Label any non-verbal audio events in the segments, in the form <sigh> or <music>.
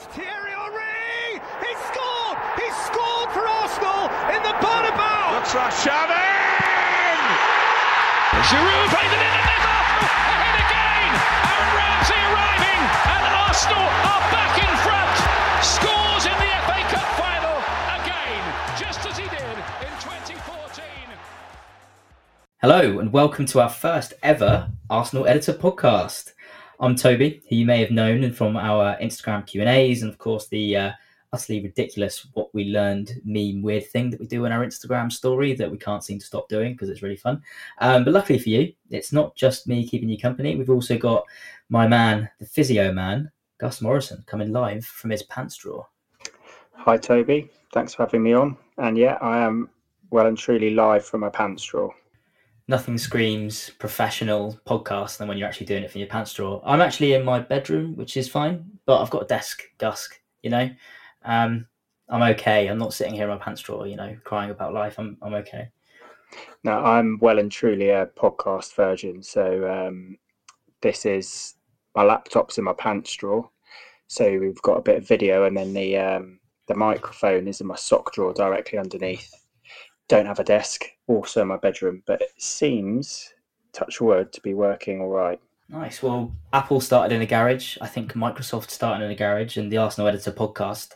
It's Thierry Henry! He scored! He scored for Arsenal in the Bernabeu! Looks like Shannon! Giroud plays it in and there's Arsenal ahead again! Aaron Ramsey arriving and Arsenal are back in front! Scores in the FA Cup final again, just as he did in 2014. Hello and welcome to our first ever Arsenal Editor podcast. I'm Toby, who you may have known and from our Instagram Q and A's, and of course the uh, utterly ridiculous "what we learned" meme weird thing that we do in our Instagram story that we can't seem to stop doing because it's really fun. Um, but luckily for you, it's not just me keeping you company. We've also got my man, the physio man, Gus Morrison, coming live from his pants drawer. Hi, Toby. Thanks for having me on. And yeah, I am well and truly live from my pants drawer. Nothing screams professional podcast than when you're actually doing it from your pants drawer. I'm actually in my bedroom, which is fine, but I've got a desk, Gusk, you know. Um, I'm okay. I'm not sitting here in my pants drawer, you know, crying about life. I'm I'm okay. Now, I'm well and truly a podcast virgin. So um, this is my laptop's in my pants drawer. So we've got a bit of video, and then the um, the microphone is in my sock drawer directly underneath. Don't have a desk, also my bedroom, but it seems, touch wood, to be working all right. Nice. Well, Apple started in a garage. I think Microsoft started in a garage, and the Arsenal Editor podcast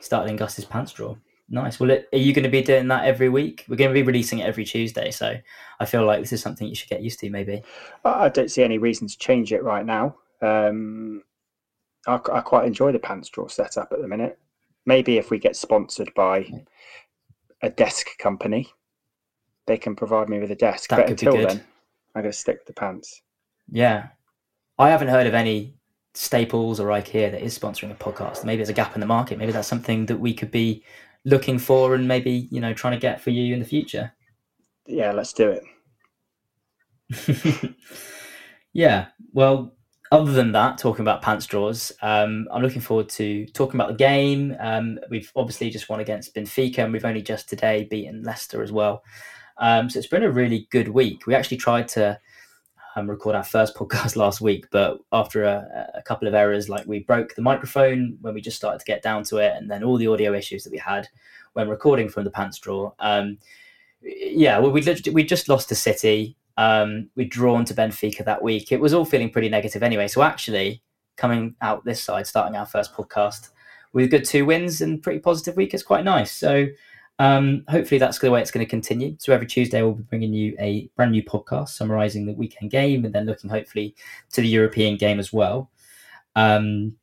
started in Gus's pants drawer. Nice. Well, are you going to be doing that every week? We're going to be releasing it every Tuesday, so I feel like this is something you should get used to, maybe. I I don't see any reason to change it right now. Um, I, I quite enjoy the pants drawer setup at the minute. Maybe if we get sponsored by a desk company, they can provide me with a desk. That but until then, I'm going to stick with the pants. Yeah. I haven't heard of any Staples or IKEA that is sponsoring a podcast. Maybe there's a gap in the market. Maybe that's something that we could be looking for and maybe, you know, trying to get for you in the future. Yeah, let's do it. <laughs> yeah. Well, other than that, talking about pants drawers, um, I'm looking forward to talking about the game. Um, we've obviously just won against Benfica and we've only just today beaten Leicester as well. Um, so it's been a really good week. We actually tried to um, record our first <laughs> podcast last week, but after a, a couple of errors, like we broke the microphone when we just started to get down to it, and then all the audio issues that we had when recording from the pants drawer. Um, yeah, well, we we just lost to City. Um, we'd drawn to Benfica that week. It was all feeling pretty negative anyway. So actually, coming out this side, starting our first podcast with good two wins and pretty positive week is quite nice. So um, hopefully that's the way it's going to continue. So every Tuesday we'll be bringing you a brand new podcast summarising the weekend game and then looking hopefully to the European game as well. Um,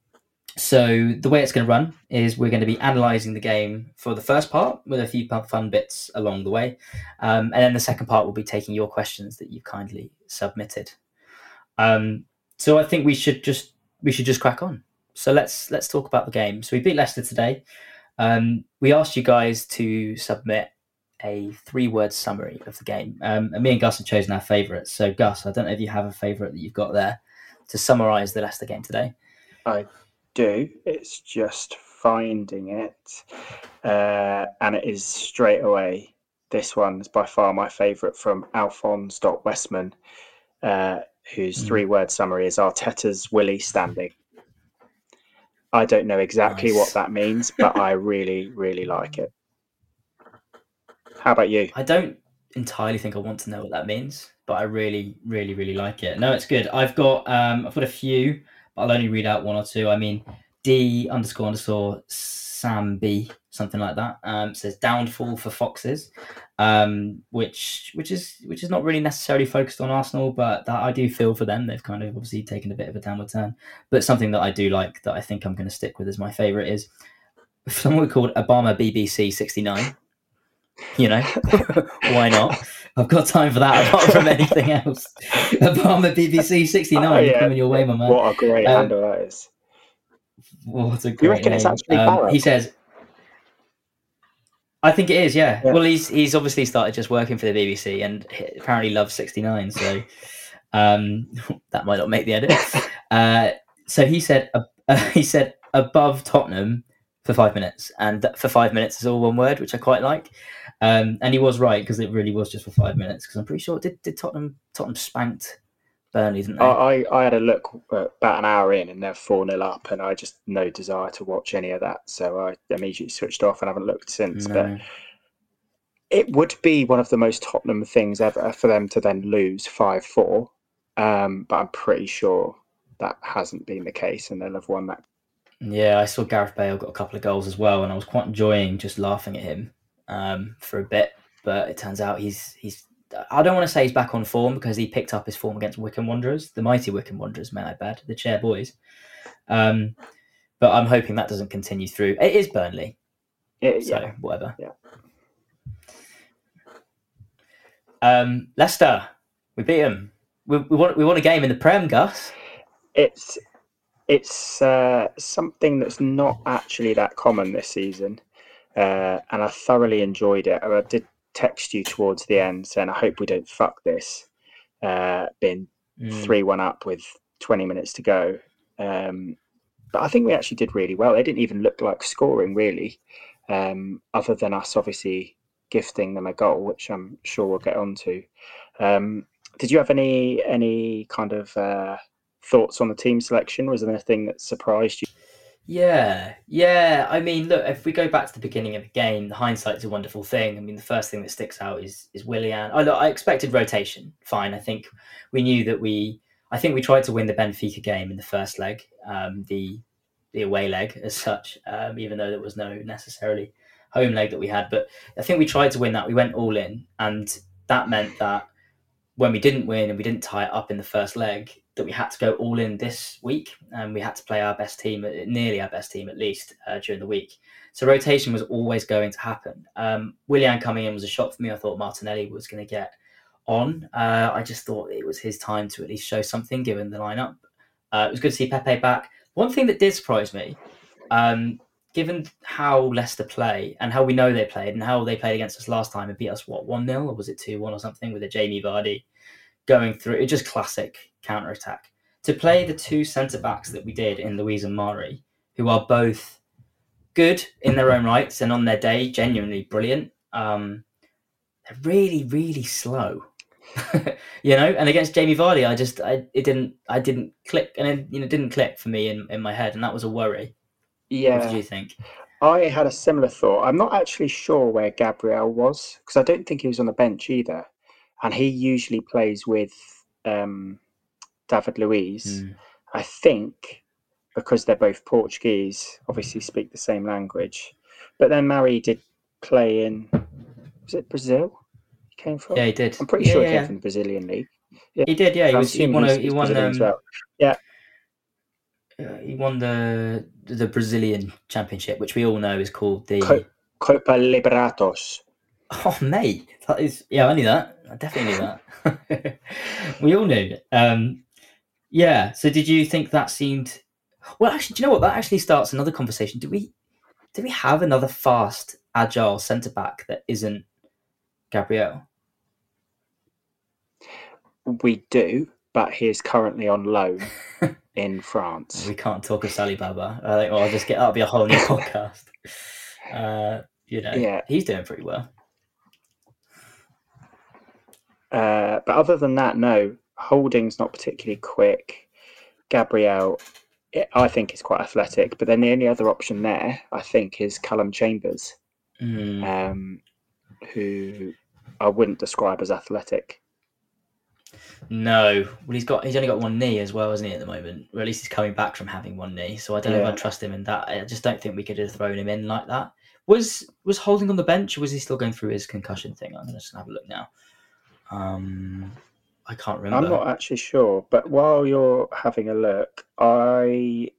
so the way it's going to run is we're going to be analysing the game for the first part with a few fun bits along the way, um, and then the second part will be taking your questions that you've kindly submitted. Um, so I think we should just we should just crack on. So let's let's talk about the game. So we beat Leicester today. Um, we asked you guys to submit a three-word summary of the game, um, and me and Gus have chosen our favourites. So Gus, I don't know if you have a favourite that you've got there to summarise the Leicester game today. I do. It's just finding it. Uh, and it is straight away. This one is by far my favourite from Alphonse Westman, uh, whose Mm. three word summary is Arteta's Willie standing. I don't know exactly Nice. what that means, but I <laughs> really, really like it. How about you? I don't entirely think I want to know what that means, but I really, really, really like it. No, it's good. I've got um, I've got a few, but I'll only read out one or two. I mean, D underscore underscore Sam B something like that um, says downfall for foxes, um, which which is which is not really necessarily focused on Arsenal, but that I do feel for them. They've kind of obviously taken a bit of a downward turn, but something that I do like that I think I'm going to stick with as my favorite is someone called Obama BBC sixty nine. You know, <laughs> why not? I've got time for that apart from anything else. <laughs> Obama BBC 69 Oh, yeah. coming your way, my man. What a great Um, handle that is. What a great reckon it's actually Um, he says, I think it is, yeah. Yeah. Well, he's he's obviously started just working for the BBC and apparently loves 69, so um, <laughs> that might not make the edit. <laughs> Uh, so he said, uh, <laughs> he said above Tottenham for five minutes, and for five minutes is all one word, which I quite like. Um, and he was right because it really was just for five minutes. Because I'm pretty sure did, did Tottenham Tottenham spanked Burnley, didn't they? I, I, I had a look uh, about an hour in and they're 4 0 up, and I just no desire to watch any of that. So I immediately switched off and haven't looked since. No. But it would be one of the most Tottenham things ever for them to then lose 5 4. Um, but I'm pretty sure that hasn't been the case and they'll have won that. Yeah, I saw Gareth Bale got a couple of goals as well, and I was quite enjoying just laughing at him um, for a bit. But it turns out he's he's. I don't want to say he's back on form because he picked up his form against Wycombe Wanderers, the mighty Wycombe Wanderers, may I bad, the chair boys. Um, but I'm hoping that doesn't continue through. It is Burnley, It, so yeah. whatever. Yeah. Um, Leicester, we beat them. We, we won. We won a game in the Prem, Gus. It's it's uh, something that's not actually that common this season, uh, and I thoroughly enjoyed it. I did text you towards the end saying I hope we don't fuck this. Uh, being Mm. three one up with twenty minutes to go, um, but I think we actually did really well. They didn't even look like scoring really, um, other than us obviously gifting them a goal, which I'm sure we'll get onto. Um, did you have any any kind of uh, thoughts on the team selection? Was there anything that surprised you? Yeah, yeah. I mean, look, if we go back to the beginning of the game, the hindsight's a wonderful thing. I mean, the first thing that sticks out is is Willian. I, I expected rotation. Fine. I think we knew that we. I think we tried to win the Benfica game in the first leg, um, the the away leg as such, um, even though there was no necessarily home leg that we had. But I think we tried to win that. We went all in, and that meant that when we didn't win and we didn't tie it up in the first leg, that we had to go all in this week, and we had to play our best team, nearly our best team at least, uh, during the week. So rotation was always going to happen. Um, Willian coming in was a shock for me. I thought Martinelli was going to get on. Uh, I just thought it was his time to at least show something, given the lineup. Uh, it was good to see Pepe back. One thing that did surprise me, um, given how Leicester play and how we know they played and how they played against us last time and beat us what one 0 or was it two one or something with a Jamie Vardy going through it just classic counter attack to play the two centre backs that we did in Luiz and Mari, who are both good in their own rights and on their day genuinely brilliant. Um, they're really really slow. <laughs> you know, and against Jamie Vardy, I just I it didn't I didn't click and it you know didn't click for me in, in my head, and that was a worry. What Yeah, did you think? I had a similar thought. I'm not actually sure where Gabriel was because I don't think he was on the bench either, and he usually plays with um, David Luiz. Mm. I think because they're both Portuguese, obviously speak the same language. But then Mari did play in was it Brazil? He came from. Yeah, he did. I'm pretty Yeah, sure he came yeah. from the Brazilian league. He did. Yeah, he was. He won. He won. Um, well. Uh, he won the the Brazilian championship, which we all know is called the. Co- Copa Liberatos. Oh, mate, that is yeah. I knew that. I definitely knew that. <laughs> we all knew. Um, yeah. So, did you think that seemed? Well, actually, do you know what? That actually starts another conversation. Do we? Do we have another fast, agile centre back that isn't Gabriel? We do, but he is currently on loan <laughs> in France. We can't talk of Sally Baba. I think. Well, I'll just get. That'll be a whole new <laughs> podcast. Uh, you know, Yeah. he's doing pretty well. Uh, but other than that, no. Holding's not particularly quick. Gabriel, i I think, is quite athletic. But then the only other option there, I think, is Callum Chambers, Mm. um, who I wouldn't describe as athletic. No, well, he's got he's only got one knee as well, isn't he, at the moment? Or at least he's coming back from having one knee. So I don't know if Yeah. I trust him in that. I just don't think we could have thrown him in like that. Was was Holding on the bench, or was he still going through his concussion thing? I'm going to just have a look now. Um, I can't remember. I'm not actually sure. But while you're having a look, I,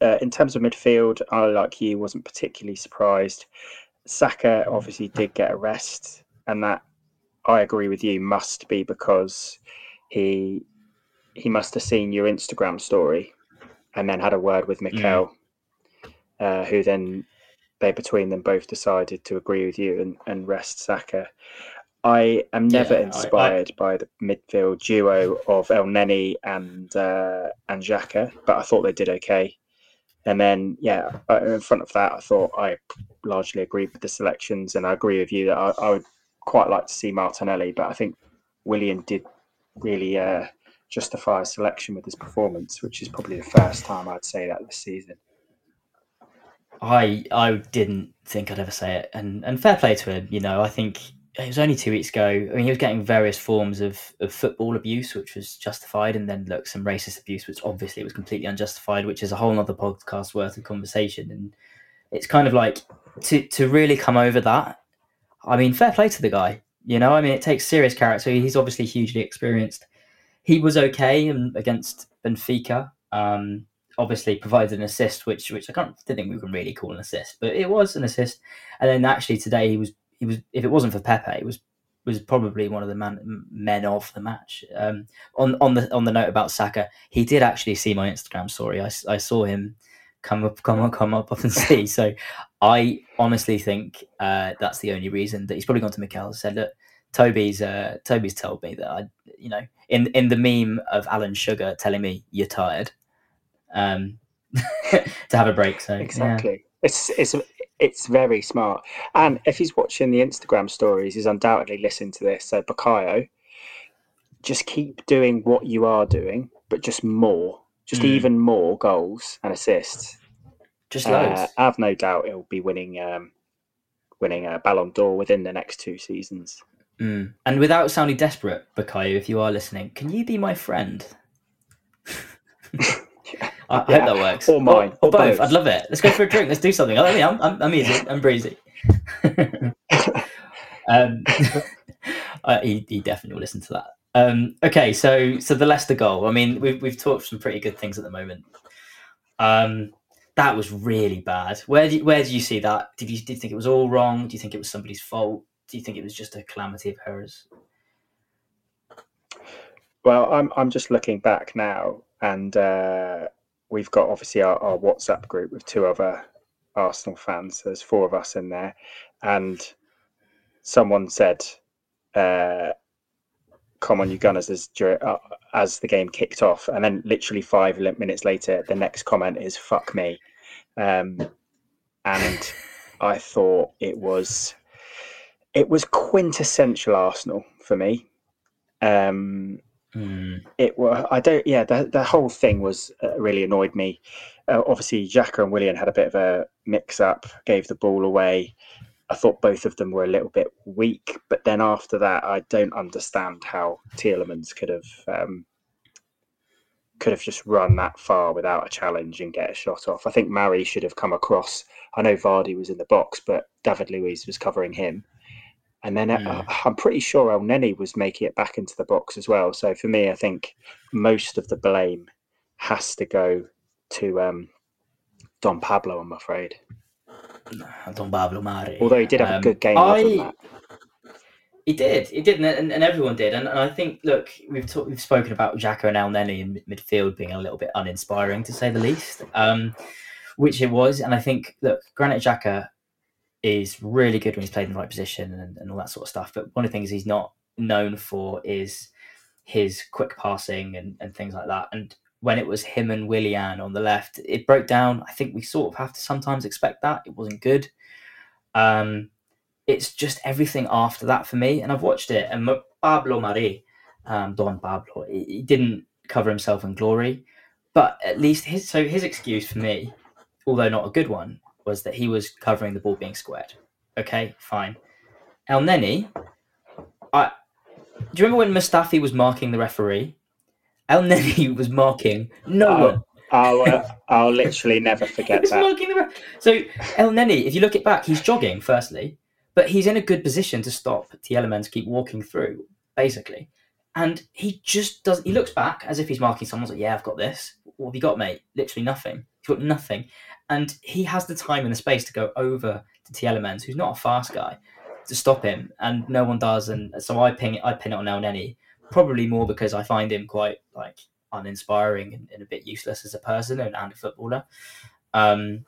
uh, in terms of midfield, I, like you, wasn't particularly surprised. Saka obviously did get a rest, and that I agree with you must be because he he must have seen your Instagram story and then had a word with Mikel, uh, who then they between them both decided to agree with you and, and rest Saka. I am never Yeah, I- I- inspired by the midfield duo of Elneny and uh, and Xhaka, but I thought they did okay. And then, yeah, in front of that, I thought I largely agreed with the selections, and I agree with you that I, I would quite like to see Martinelli, but I think Willian did really uh, justify a selection with his performance, which is probably the first time I'd say that this season. I I didn't think I'd ever say it, and and fair play to him. You know, I think it was only two weeks ago. I mean, he was getting various forms of, of football abuse, which was justified, and then look, some racist abuse, which obviously was completely unjustified, which is a whole other podcast worth of conversation. And it's kind of like to to really come over that. I mean, fair play to the guy. You know, I mean, it takes serious character. He's obviously hugely experienced. He was okay against Benfica. Um, obviously provided an assist, which which I can't think we can really call an assist, but it was an assist. And then actually today he was he was if it wasn't for Pepe, it was was probably one of the man, men of the match. Um, on on the on the note about Saka, he did actually see my Instagram story. I, I saw him come up come up come up, up and <laughs> see. So I honestly think uh, that's the only reason that he's probably gone to Mikel and said, look. Toby's uh, Toby's told me that I, you know, in in the meme of Alan Sugar telling me you're tired, um, <laughs> to have a break. So exactly, yeah. it's it's it's very smart. And if he's watching the Instagram stories, he's undoubtedly listening to this. So Bukayo, just keep doing what you are doing, but just more, just mm. even more goals and assists. Just loads. Uh, I have no doubt he'll be winning um, winning a Ballon d'Or within the next two seasons. Mm. And without sounding desperate, Bukayo, if you are listening, can you be my friend? <laughs> I, yeah. hope that works. Or mine. Or, or, or both. both. I'd love it. Let's go for a drink. Let's do something. I mean, I'm, I'm, I'm easy. I'm breezy. <laughs> um, <laughs> uh, he, he definitely will listen to that. Um, okay, so so the Leicester goal. I mean, we've we've talked some pretty good things at the moment. Um, that was really bad. Where do you, where do you see that? Did you did you think it was all wrong? Do you think it was somebody's fault? Do you think it was just a calamity of errors? Well, I'm I'm just looking back now, and uh, we've got obviously our, our WhatsApp group with two other Arsenal fans. There's four of us in there, and someone said, uh, "Come on, you Gunners!" As uh, as the game kicked off, and then literally five minutes later, the next comment is "fuck me," um, and I thought it was it was quintessential Arsenal for me. Um, Mm. It was. I don't. Yeah, the the whole thing was uh, really annoyed me. Uh, obviously, Xhaka and Willian had a bit of a mix up, gave the ball away. I thought both of them were a little bit weak, but then after that, I don't understand how Tielemans could have um, could have just run that far without a challenge and get a shot off. I think Mari should have come across. I know Vardy was in the box, but David Luiz was covering him. And then uh, mm. uh, I'm pretty sure El Elneny was making it back into the box as well. So for me, I think most of the blame has to go to um, Don Pablo, I'm afraid. Don Pablo Mari. Although he did have um, a good game. I... He did, he did, and, and everyone did. And, and, I think, look, we've talk, we've spoken about Xhaka and Elneny in midfield being a little bit uninspiring, to say the least, um, which it was. And I think, look, Granit Xhaka is really good when he's played in the right position and, and all that sort of stuff. But one of the things he's not known for is his quick passing and, and things like that. And when it was him and Willian on the left, it broke down. I think we sort of have to sometimes expect that. It wasn't good. Um, it's just everything after that for me. And I've watched it, and Pablo Mari, um, Don Pablo, he, didn't cover himself in glory. But at least his so his excuse for me, although not a good one, was that he was covering the ball being squared. Okay, fine. Elneny, I do you remember when Mustafi was marking the referee? Elneny <laughs> was marking no oh, one. I'll, uh, <laughs> I'll literally never forget that. So Elneny, if you look it back, he's jogging firstly, but he's in a good position to stop Tielemans keep walking through, basically. And he just does. He looks back as if he's marking someone's like, "Yeah, I've got this. What have you got, mate? Literally nothing. He's got nothing." and he has the time and the space to go over to Tielemans, who's not a fast guy, to stop him, and no one does. And so I ping it, I pin it on Elneny, probably more because I find him quite like uninspiring and, and a bit useless as a person and, and a footballer. Um,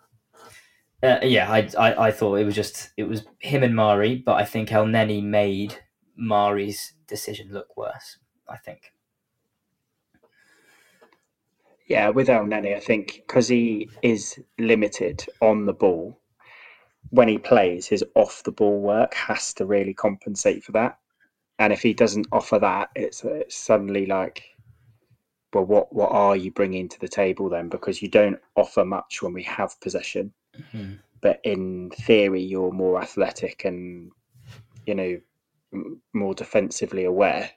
uh, yeah, I, I, I thought it was just it was him and Mari, but I think Elneny made Mari's decision look worse. I think. Yeah, with Elneny, I think because he is limited on the ball, when he plays, his off the ball work has to really compensate for that. And if he doesn't offer that, it's, it's suddenly like well, what what are you bringing to the table then? Because you don't offer much when we have possession, Mhm. but in theory, you're more athletic and you know more defensively aware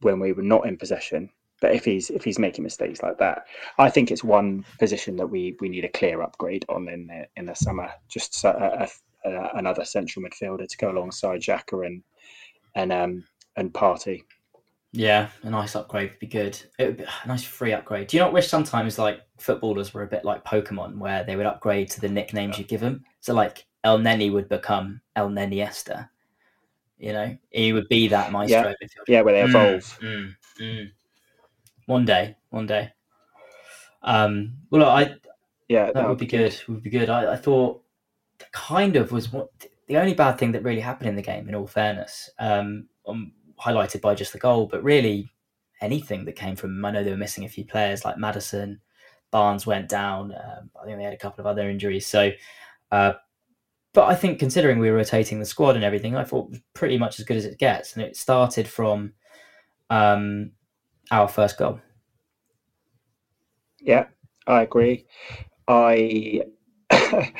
when we were not in possession. But if he's if he's making mistakes like that, I think it's one position that we we need a clear upgrade on in the in the summer. Just a, a, a, another central midfielder to go alongside Xhaka and and um and Partey. Yeah, a nice upgrade would be good. It would be a nice free upgrade. Do you not wish sometimes like footballers were a bit like Pokemon, where they would upgrade to the nicknames you give them? So like Elneny would become El Neniesta. You know, he would be that maestro midfielder. Yeah, where they Mm, evolve. mm, mm. One day, one day. Um, well, I Yeah, that would be good. Would be good. I, I thought kind of was what the only bad thing that really happened in the game. In all fairness, um, um, highlighted by just the goal, but really anything that came from. I know they were missing a few players like Maddison, Barnes went down. Um, I think they had a couple of other injuries. So, uh, but I think considering we were rotating the squad and everything, I thought it was pretty much as good as it gets. And it started from um, our first goal. Yeah, I agree. I <laughs>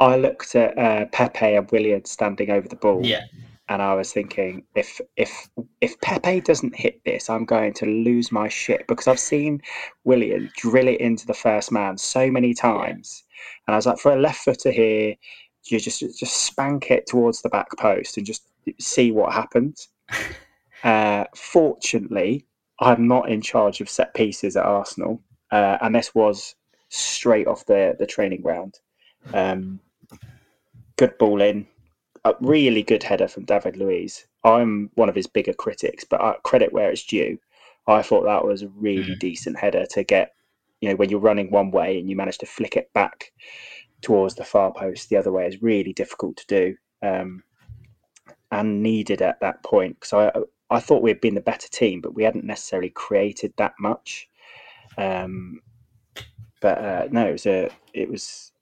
I looked at uh, Pepe and Willian's standing over the ball, Yeah, and I was thinking, if if if Pepe doesn't hit this, I'm going to lose my shit because I've seen Willian drill it into the first man so many times, and I was like, for a left footer here, you just just spank it towards the back post and just see what happens. <laughs> uh, fortunately, I'm not in charge of set pieces at Arsenal, uh, and this was straight off the the training ground. Um, good ball in, a really good header from David Luiz. I'm one of his bigger critics, but uh, credit where it's due. I thought that was a really Mm. decent header to get. You know, when you're running one way and you manage to flick it back towards the far post the other way is really difficult to do, um, and needed at that point because I I thought we had been the better team, but we hadn't necessarily created that much. Um, but uh, no, it was a it was.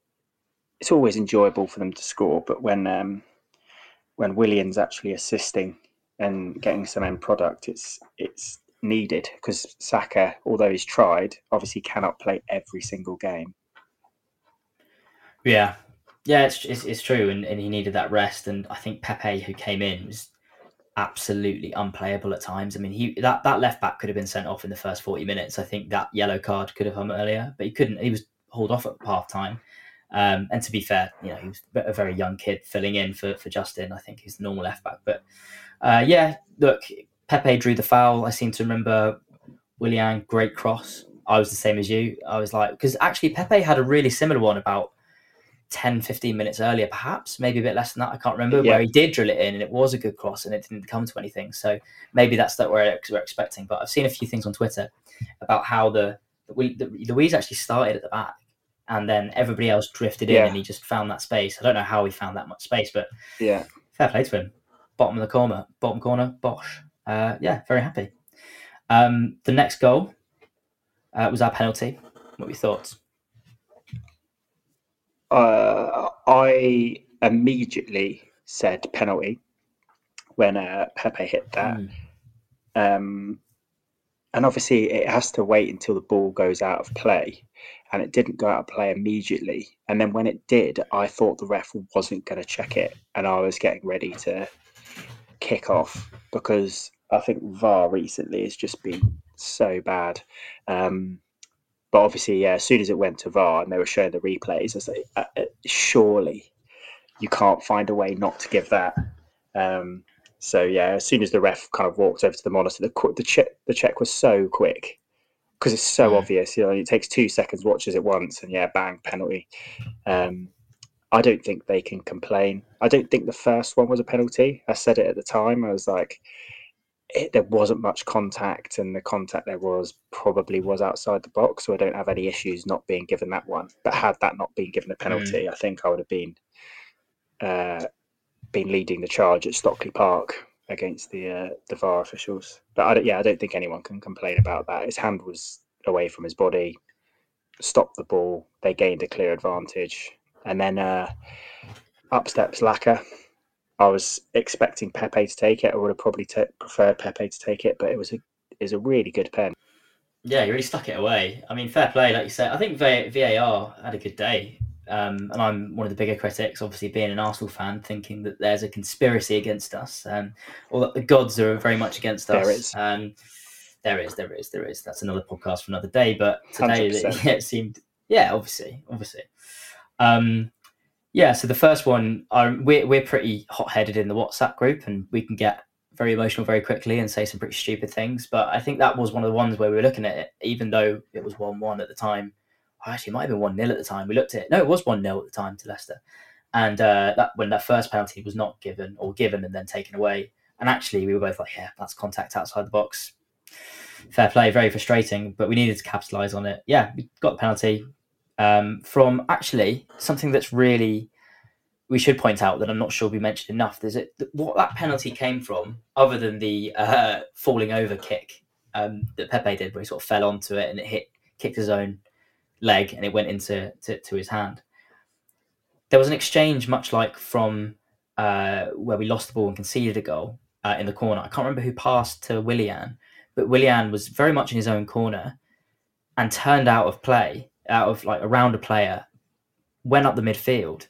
It's always enjoyable for them to score, but when um, when Willian's actually assisting and getting some end product, it's it's needed because Saka, although he's tried, obviously cannot play every single game. Yeah, yeah, it's it's, it's true, and, and he needed that rest. And I think Pepe, who came in, was absolutely unplayable at times. I mean, he that that left back could have been sent off in the first forty minutes. I think that yellow card could have come earlier, but he couldn't. He was hauled off at half time. Um, and to be fair, you know, he was a very young kid filling in for, for Justin. I think he's the normal left back. But uh, yeah, look, Pepe drew the foul. I seem to remember Willian, great cross. I was the same as you. I was like, because actually Pepe had a really similar one about 10, 15 minutes earlier, perhaps, maybe a bit less than that. I can't remember, Yeah. where he did drill it in and it was a good cross and it didn't come to anything. So maybe that's that we're, we're expecting. But I've seen a few things on Twitter about how the, the, the Luiz actually started at the back and then everybody else drifted in Yeah. and he just found that space. I don't know how he found that much space, but Yeah, fair play to him. Bottom of the corner, bottom corner, Bosch. Uh, yeah, very happy. Um, the next goal uh, was our penalty. What were your thoughts? uh, I immediately said penalty when uh, Pepe hit that. Mm. Um, and obviously, it has to wait until the ball goes out of play, and it didn't go out of play immediately. And then when it did, I thought the ref wasn't going to check it, and I was getting ready to kick off because I think VAR recently has just been so bad. Um, but obviously, yeah, as soon as it went to VAR and they were showing the replays, I was like, uh, uh, surely you can't find a way not to give that. Um, so yeah, as soon as the ref kind of walked over to the monitor, the qu- the check the check was so quick because it's so Mm. obvious. You know, it takes two seconds, watches it once, and yeah, bang, penalty. Um, I don't think they can complain. I don't think the first one was a penalty. I said it at the time. I was like, it, there wasn't much contact, and the contact there was probably was outside the box. So I don't have any issues not being given that one. But had that not been given a penalty, I think I would have been uh, been leading the charge at Stockley Park against the uh, the VAR officials. But I yeah, I don't think anyone can complain about that. His hand was away from his body, stopped the ball. They gained a clear advantage, and then uh, up steps Laca. I was expecting Pepe to take it. I would have probably ta preferred Pepe to take it, but it was a is a really good pen. Yeah, he really stuck it away. I mean, fair play, like you said. I think VAR had a good day. Um, and I'm one of the bigger critics, obviously being an Arsenal fan, thinking that there's a conspiracy against us, um, or that the gods are very much against us. There is. Um, there is, there is, there is. That's another podcast for another day. But today, it, <laughs> yeah, it seemed, yeah, obviously, obviously. Um, yeah, so the first one, um, we're, we're pretty hot headed in the WhatsApp group, and we can get very emotional very quickly and say some pretty stupid things. But I think that was one of the ones where we were looking at it, even though it was 1 1 at the time actually, it might have been 1 0 at the time. We looked at it. No, it was 1 0 at the time to Leicester. And uh, that when that first penalty was not given or given and then taken away. And actually, we were both like, yeah, that's contact outside the box. Fair play, very frustrating, but we needed to capitalise on it. Yeah, we got the penalty um, from actually something that's really we should point out that I'm not sure we mentioned enough. There's a, what that penalty came from, other than the uh, falling over kick um, that Pepe did, where he sort of fell onto it and it hit kicked his own leg and it went into to, to his hand. There was an exchange, much like from uh, where we lost the ball and conceded a goal uh, in the corner. I can't remember who passed to Willian, but Willian was very much in his own corner and turned out of play, out of like around a player, went up the midfield.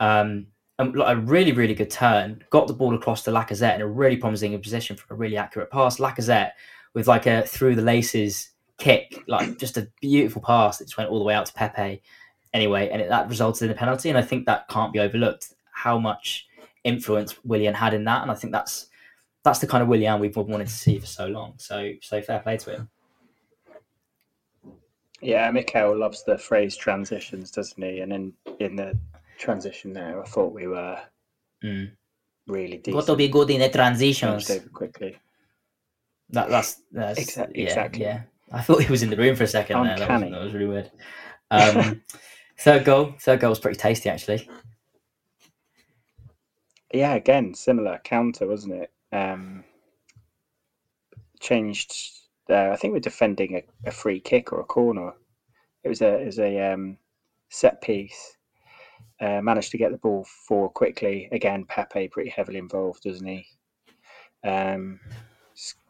Um, and a really, really good turn, got the ball across to Lacazette in a really promising position for a really accurate pass. Lacazette with like a through the laces kick, like just a beautiful pass that just went all the way out to Pepe. Anyway, and it, that resulted in a penalty, and I think that can't be overlooked. How much influence Willian had in that, and I think that's that's the kind of Willian we've wanted to see for so long. So, so fair play to him. Yeah, Mikel loves the phrase transitions, doesn't he? And in in the transition there, I thought we were mm. really decent. Got to be good in the transitions. Quickly. That, that's that's exactly, yeah, exactly. Yeah. I thought he was in the room for a second there. That was, that was really weird. Um, <laughs> third goal. Third goal was pretty tasty, actually. Yeah, again, similar counter, wasn't it? Um, changed. Uh, I think we're defending a, a, free kick or a corner. It was a it was a um, set piece. Uh, managed to get the ball forward quickly. Again, Pepe pretty heavily involved, doesn't he? Um,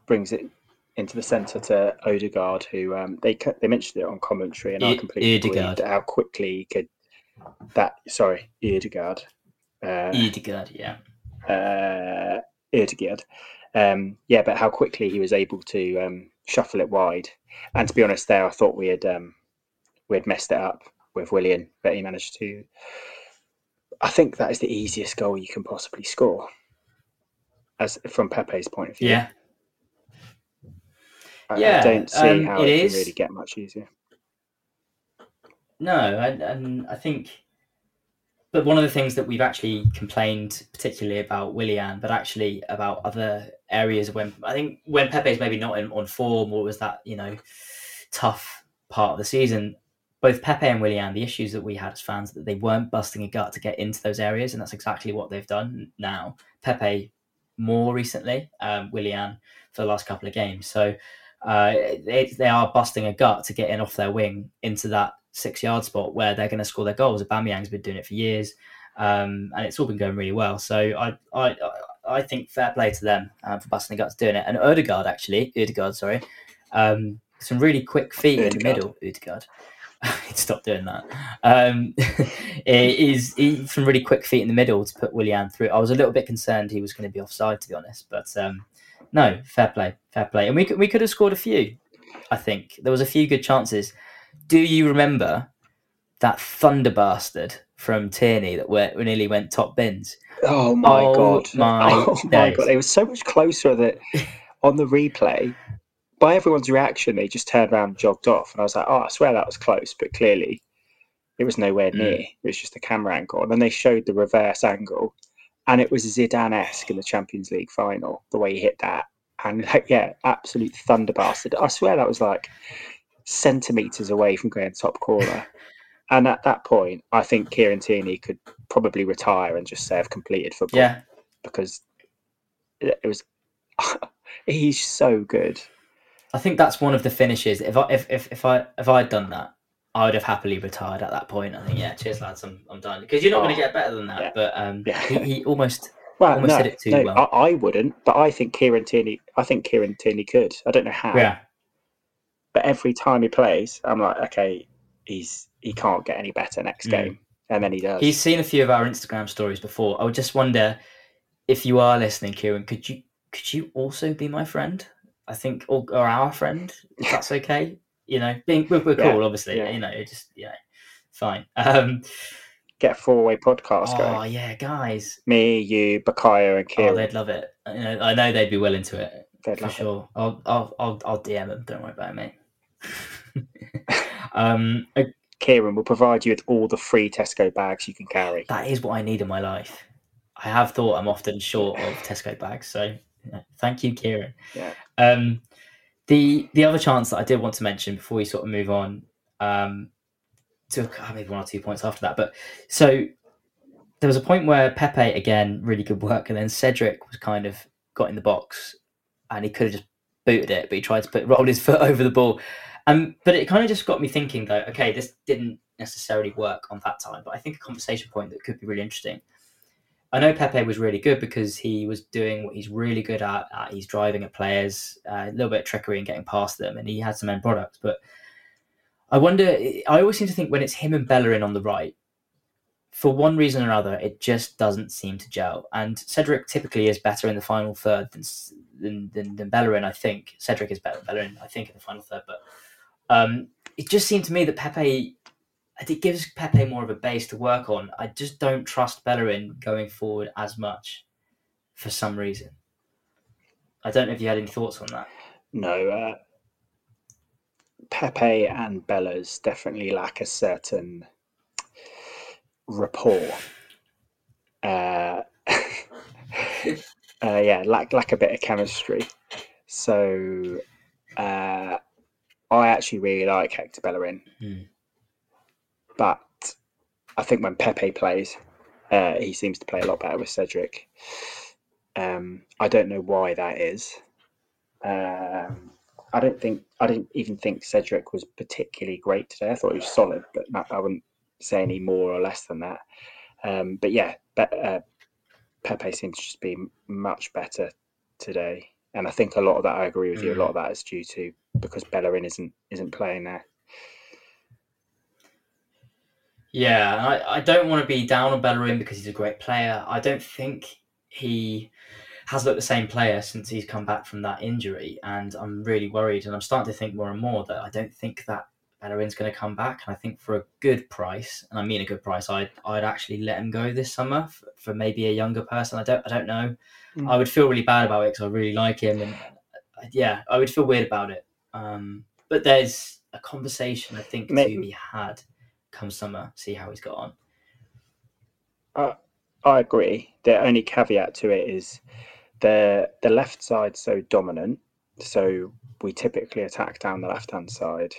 brings it into the centre to Odegaard, who um, they they mentioned it on commentary, and I completely Odegaard. agreed how quickly he could. That sorry, Odegaard. Uh, Odegaard, yeah. Uh, Odegaard. Um, yeah, but how quickly he was able to um, shuffle it wide. And to be honest, there I thought we had um, we had messed it up with Willian, but he managed to. I think that is the easiest goal you can possibly score, as from Pepe's point of view. Yeah, I, yeah, I don't see um, how it, it can really get much easier. No, and, and I think, but one of the things that we've actually complained particularly about Willian, but actually about other areas when I think when Pepe's maybe not in, on form or was that you know tough part of the season. Both Pepe and Willian, the issues that we had as fans that they weren't busting a gut to get into those areas, and that's exactly what they've done now. Pepe more recently, um, Willian for the last couple of games. So uh, they, they are busting a gut to get in off their wing into that six yard spot where they're going to score their goals. Aubameyang's been doing it for years, um, and it's all been going really well. So I I I think fair play to them uh, for busting the guts doing it. And Odegaard actually, Odegaard, sorry, um, some really quick feet Odegaard. in the middle. Odegaard. <laughs> Stop doing that. Um, <laughs> is some really quick feet in the middle to put Willian through. I was a little bit concerned he was going to be offside, to be honest, but um, no, fair play, fair play. And we could, we could have scored a few. I think there was a few good chances. Do you remember that thunder bastard from Tierney that were, nearly went top bins? Oh my oh god! My <laughs> oh my god! It was so much closer that <laughs> on the replay, by everyone's reaction, they just turned around and jogged off, and I was like, "Oh, I swear that was close," but clearly it was nowhere near. Mm. It was just a camera angle, and then they showed the reverse angle, and it was Zidane-esque in the Champions League final, the way he hit that. And like, yeah, absolute thunder bastard. I swear that was like centimeters away from going top corner. <laughs> and at that point, I think Kieran Tierney could probably retire and just say I've completed football. Yeah. Because it was, <laughs> he's so good. I think that's one of the finishes. If I if if, if I if I'd done that, I would have happily retired at that point. I think, yeah, cheers, lads, I'm, I'm done. Because you're not oh, going to get better than that. Yeah. But um, yeah. he, he, almost, <laughs> well, almost no, did it too no, well. I, I, wouldn't, but I think Kieran Tierney, I think Kieran Tierney could. I don't know how. Yeah. but every time he plays, I'm like, okay, he's he can't get any better next Mm. game, and then he does. He's seen a few of our Instagram stories before. I would just wonder if you are listening, Kieran, could you could you also be my friend? I think, or, or our friend, if that's okay. You know, being we're, we're Yeah, cool, obviously. yeah. You know, it just yeah, fine. <laughs> Um, Get a four way podcast oh going. yeah, guys, Me, you, Bukayo, and oh Kieran. they'd love it. You know, I know they'd be willing to it They'd for love it. sure. I'll I'll I'll, I'll DM them. Don't worry about it, mate. <laughs> um, Kieran will provide you with all the free Tesco bags you can carry. that is what I need in my life. I have thought I'm often short of Tesco bags, so you know, thank you, Kieran. Yeah. Um, the the other chance that I did want to mention before we sort of move on um, to maybe one or two points after that, but so there was a point where Pepe again really good work, and then Cedric was kind of got in the box, and he could have just booted it, but he tried to put rolled his <laughs> foot over the ball. Um, but it kind of just got me thinking though. Okay, this didn't necessarily work on that time, but I think a conversation point that could be really interesting. I know Pepe was really good because he was doing what he's really good at. at he's driving at players, uh, a little bit of trickery and getting past them, and he had some end products. But I wonder. I always seem to think when it's him and Bellerin on the right, for one reason or another, it just doesn't seem to gel. And Cedric typically is better in the final third than than than, than Bellerin. I think Cedric is better than Bellerin. I think in the final third, but um, it just seemed to me that Pepe. It gives Pepe more of a base to work on. I just don't trust Bellerin going forward as much for some reason. I don't know if you had any thoughts on that. No, uh, Pepe and Bellas definitely lack a certain rapport. Uh, <laughs> uh, yeah, lack lack a bit of chemistry. So uh, I actually really like Hector Bellerin, Hmm. But I think when Pepe plays, uh, he seems to play a lot better with Cedric. Um, I don't know why that is. Um, I don't think I didn't even think Cedric was particularly great today. I thought he was solid, but I wouldn't say any more or less than that. Um, but yeah, uh, Pepe seems to just be much better today, and I think a lot of that I agree with you. A lot of that is due to because Bellerin isn't isn't playing there. Yeah, I, I don't want to be down on Bellerin because he's a great player. I don't think he has looked the same player since he's come back from that injury, and I'm really worried. And I'm starting to think more and more that I don't think that Bellerin's going to come back. And I think for a good price, and I mean a good price, I'd I'd actually let him go this summer for, for maybe a younger person. I don't I don't know. Mm. I would feel really bad about it because I really like him, and uh, yeah, I would feel weird about it. Um, but there's a conversation I think May- to be had come summer. See how he's got on. I agree. The only caveat to it is the the left side's so dominant, so we typically attack down the left hand side.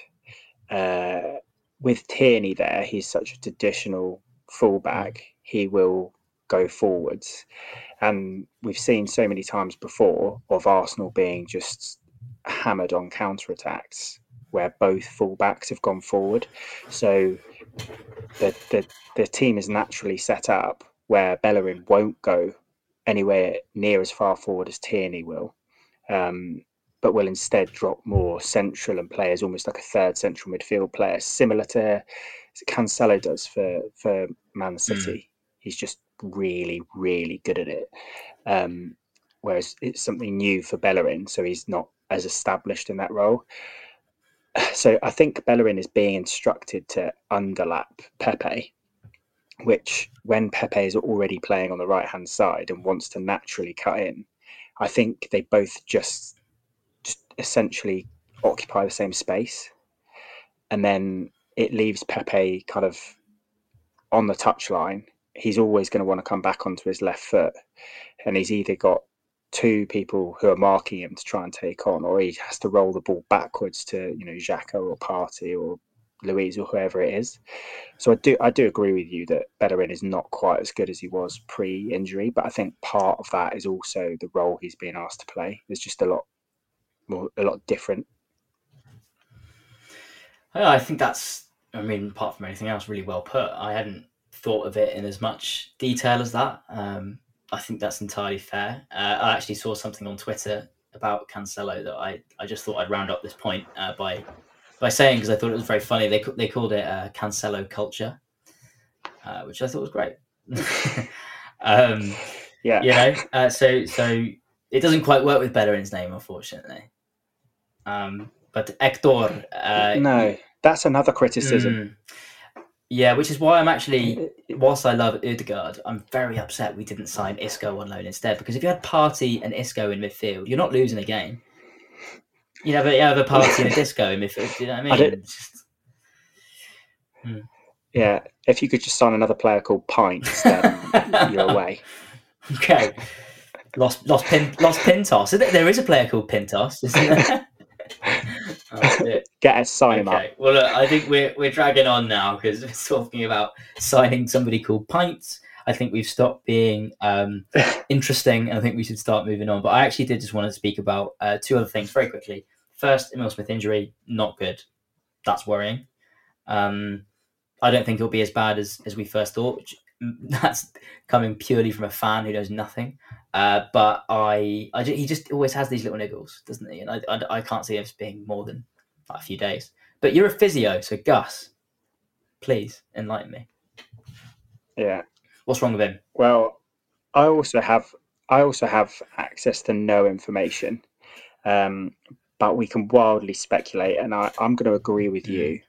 Uh, with Tierney there, he's such a traditional fullback. He will go forwards, and we've seen so many times before of Arsenal being just hammered on counter attacks where both fullbacks have gone forward. So the the, the team is naturally set up where Bellerin won't go anywhere near as far forward as Tierney will, um, but will instead drop more central and play as almost like a third central midfield player, similar to Cancelo does for for Man City. He's just really, really good at it. Um, whereas it's something new for Bellerin, so he's not as established in that role. So I think Bellerin is being instructed to underlap Pepe, which when Pepe is already playing on the right hand side and wants to naturally cut in, I think they both just just essentially occupy the same space. And then it leaves Pepe kind of on the touchline. He's always going to want to come back onto his left foot. And he's either got two people who are marking him to try and take on, or he has to roll the ball backwards to, you know, Xhaka or Partey or Luiz or whoever it is. So I do I do agree with you that Bellerin is not quite as good as he was pre-injury, but I think part of that is also the role he's being asked to play. It's just a lot more a lot different. I think that's, I mean, apart from anything else, really well put. I hadn't thought of it in as much detail as that. Um, I think that's entirely fair. Uh, I actually saw something on Twitter about Cancelo that I, I just thought I'd round up this point uh, by by saying because I thought it was very funny. They they called it uh, Cancelo culture, uh, which I thought was great. <laughs> um, Yeah. you know, uh, so so it doesn't quite work with Bellerin's name, unfortunately. Um, but Hector, uh, no, that's another criticism. mm, yeah, which is why I'm actually whilst I love Odegaard, I'm very upset we didn't sign Isco on loan instead. Because if you had Partey and Isco in midfield, you're not losing a game. You know, but you have a Party and a Disco in midfield. Do you know what I mean? I don't- just- hmm. Yeah, if you could just sign another player called Pints, then <laughs> you're away. okay, lost lost pin lost Pintos. There- There is a player called Pintos, isn't there? <laughs> <laughs> Get us sign him up. Okay. Well, look, I think we're we're dragging on now because we're talking about signing somebody called Pints. I think we've stopped being um, <laughs> interesting, and I think we should start moving on. But I actually did just want to speak about uh, two other things very quickly. First, Emil Smith injury, not good. That's worrying. Um, I don't think it'll be as bad as as we first thought. <laughs> That's coming purely from a fan who knows nothing. Uh, but I, I ju- he just always has these little niggles, doesn't he? And I, I, I can't see him as being more than like, a few days. But you're a physio, so Gus, please enlighten me. Yeah. What's wrong with him? Well, I also have I also have access to no information, um, but we can wildly speculate, and I, I'm going to agree with you.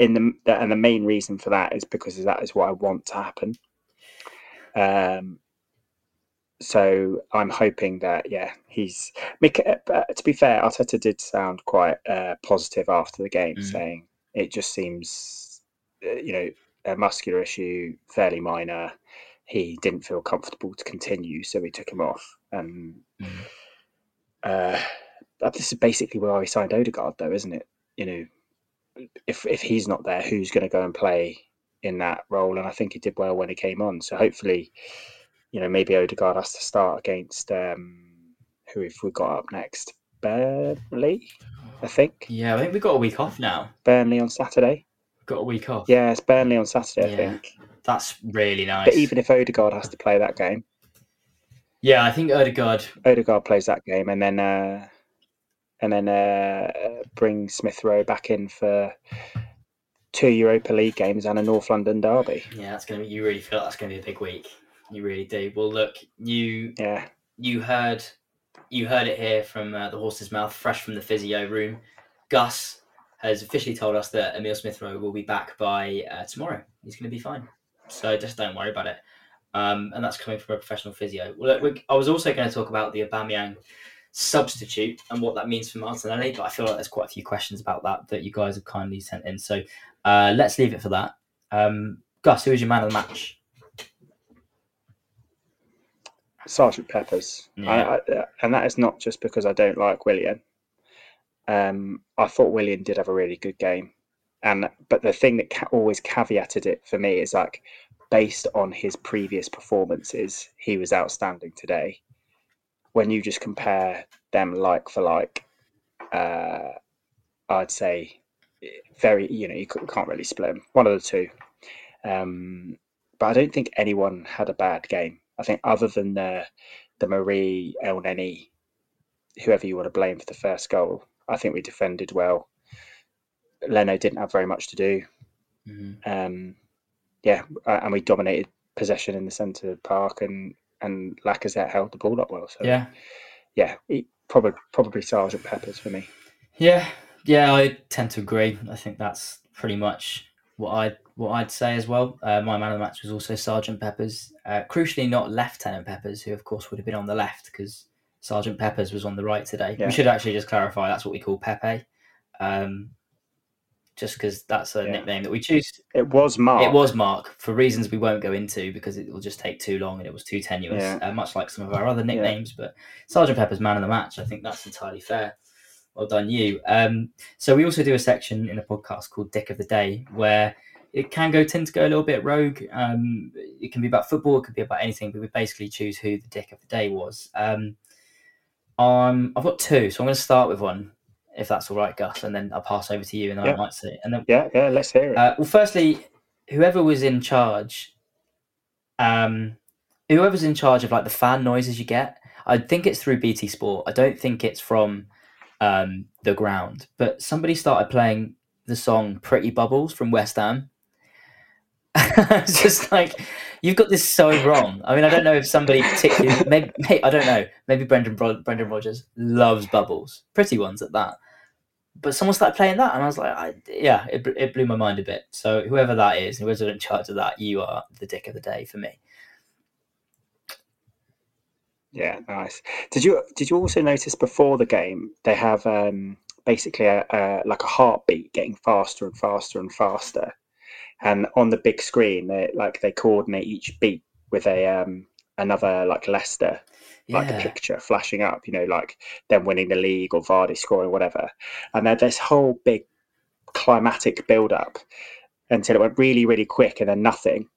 In the and the main reason for that is because that is what I want to happen. Um, so I'm hoping that yeah, he's. Uh, to be fair, Arteta did sound quite uh, positive after the game, Mm. saying it just seems, uh, you know, a muscular issue, fairly minor. He didn't feel comfortable to continue, so we took him off. And Mm. uh, this is basically why we signed Odegaard, though, isn't it? You know, if if he's not there, who's going to go and play in that role? And I think he did well when he came on. So hopefully, you know, maybe Odegaard has to start against um, who have we got up next? Burnley, I think. Yeah, I think we've got a week off now. Burnley on Saturday. We've got a week off. Yeah, it's Burnley on Saturday, I think. That's really nice. But even if Odegaard has to play that game, yeah, I think Odegaard. Odegaard plays that game, and then uh, and then uh, bring Smith Rowe back in for two Europa League games and a North London derby. Yeah, that's gonna be. You really feel that's gonna be a big week. You really do. Well, look, you Yeah, you heard you heard it here from uh, the horse's mouth, fresh from the physio room. Gus has officially told us that Emil Smith Rowe will be back by uh, tomorrow. He's going to be fine, so just don't worry about it. Um, and that's coming from a professional physio. Well, look, I was also going to talk about the Aubameyang substitute and what that means for Martinelli, but I feel like there's quite a few questions about that that you guys have kindly sent in. So uh, let's leave it for that. Um, Gus, who is your man of the match? Sergeant Peppers, Yeah. I, I, and that is not just because I don't like Willian. Um, I thought Willian did have a really good game, and but the thing that ca- always caveated it for me is like based on his previous performances, he was outstanding today. When you just compare them like for like, uh, I'd say very you know you can't really split them. One of the two. Um, but I don't think anyone had a bad game. I think other than the the Mari Elneny, whoever you want to blame for the first goal, I think we defended well. Leno didn't have very much to do. Mhm. Um, yeah, and we dominated possession in the centre of the park, and and Lacazette held the ball up well. So Yeah, yeah, he, probably probably Sergeant Peppers for me. Yeah, yeah, I tend to agree. I think that's pretty much what I what I'd say as well. Uh, my man of the match was also Sergeant Peppers. Uh, crucially, not Lieutenant Peppers, who of course would have been on the left because Sergeant Peppers was on the right today. Yeah. We should actually just clarify that's what we call Pepe, um, just because that's a Yeah. nickname that we choose. It was Mark. It was Mark for reasons we won't go into because it will just take too long and it was too tenuous, Yeah. uh, much like some of our other nicknames. But Sergeant Pepper's man of the match, I think that's entirely fair. Well done, you. Um, so we also do a section in the podcast called Dick of the Day where it can go tend to go a little bit rogue. Um, it can be about football, it could be about anything, but we basically choose who the Dick of the Day was. Um, um, I've got two, so I'm going to start with one, if that's all right, Gus, and then I'll pass over to you, and Yeah. I might say, and then Yeah, yeah. Let's hear it. uh, well, firstly, whoever was in charge, um, whoever's in charge of like the fan noises you get, I think it's through BT Sport. I don't think it's from um, the ground. But somebody started playing the song "Pretty Bubbles" from West Ham. <laughs> it's just like you've got this so wrong. I mean, I don't know if somebody particularly, maybe, I don't know. Maybe Brendan Brendan Rodgers loves bubbles, pretty ones at that. But someone started playing that, and I was like, I, yeah, it, it blew my mind a bit. So whoever that is, whoever's in charge of that, you are the dick of the day for me. Yeah, nice. Did you did you also notice before the game they have um, basically a, a, like a heartbeat getting faster and faster and faster, and on the big screen they like they coordinate each beat with a um, another like Leicester like a picture flashing up, you know, like them winning the league or Vardy scoring whatever, and then this whole big climatic build up until it went really really quick and then nothing.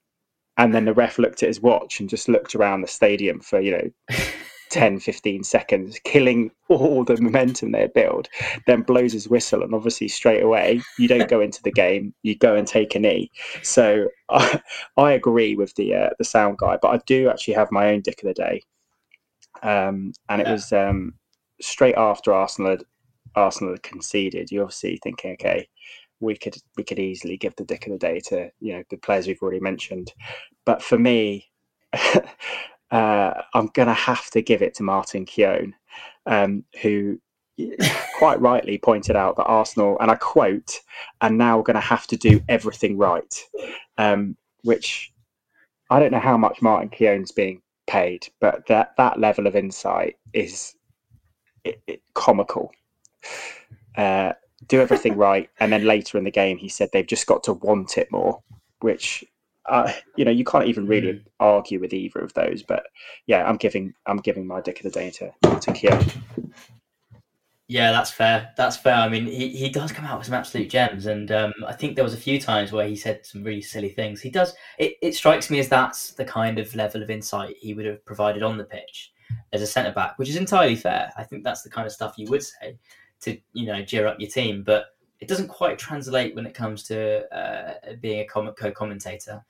And then the ref looked at his watch and just looked around the stadium for you know <laughs> 10 15 seconds killing all the momentum they build then blows his whistle and obviously straight away you don't go into the game you go and take a knee. So i, <laughs> I agree with the uh, the sound guy but i do actually have my own dick of the day um, and it yeah. was um, straight after arsenal had arsenal had conceded You're obviously thinking okay we could we could easily give the dick of the day to you know the players we've already mentioned. But for me, <laughs> uh, I'm going to have to give it to Martin Keown, um, who <laughs> quite rightly pointed out that Arsenal, and I quote, are now we're going to have to do everything right, um, which I don't know how much Martin Keown's being paid, but that that level of insight is it, it, comical. Uh, do everything <laughs> right, and then later in the game, he said they've just got to want it more, which uh, you know you can't even really mm. argue with either of those. But yeah, I'm giving I'm giving my dick of the day to to Keown. Yeah, that's fair. That's fair. I mean, he, he does come out with some absolute gems, and um, I think there was a few times where he said some really silly things. He does. It, it strikes me as that's the kind of level of insight he would have provided on the pitch as a centre back, which is entirely fair. I think that's the kind of stuff you would say to you know gear up your team, but it doesn't quite translate when it comes to uh, being a co-commentator.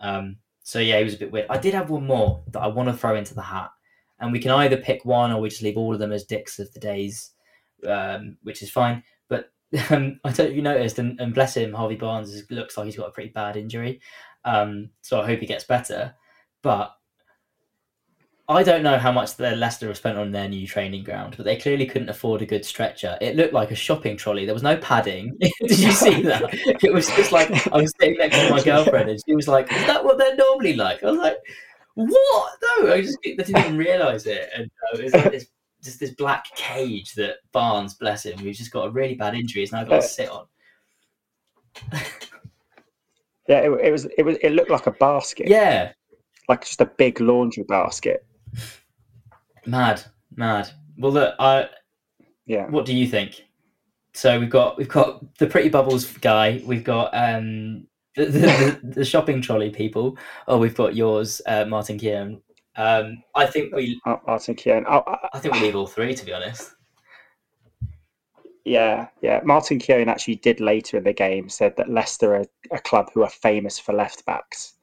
Um, so yeah, he was a bit weird. I did have one more that I want to throw into the hat, and we can either pick one or we just leave all of them as dicks of the days, um, which is fine. But <laughs> um, I don't know if you noticed, and, and bless him, Harvey Barnes looks like he's got a pretty bad injury. Um, so I hope he gets better. But I don't know how much the Leicester have spent on their new training ground, but they clearly couldn't afford a good stretcher. It looked like a shopping trolley. There was no padding. <laughs> Did you see <laughs> that? It was just like I was sitting next to my girlfriend, and she was like, "Is that what they're normally like?" I was like, "What? No, I just I didn't even realise it." And uh, it was like this, just this black cage that Barnes, bless him, who's just got a really bad injury, is now got to sit on. <laughs> yeah, it, it was. It was. It looked like a basket. Yeah, like just a big laundry basket. Mad, mad. Well, look, I. Yeah. What do you think? So we've got we've got the pretty bubbles guy. We've got um the, the, the shopping trolley people. Oh, we've got yours, uh, Martin Keown. Um, I think we uh, Martin Keown. I, I, I think we leave all three to be honest. Yeah, yeah. Martin Keown actually did later in the game said that Leicester are a club who are famous for left backs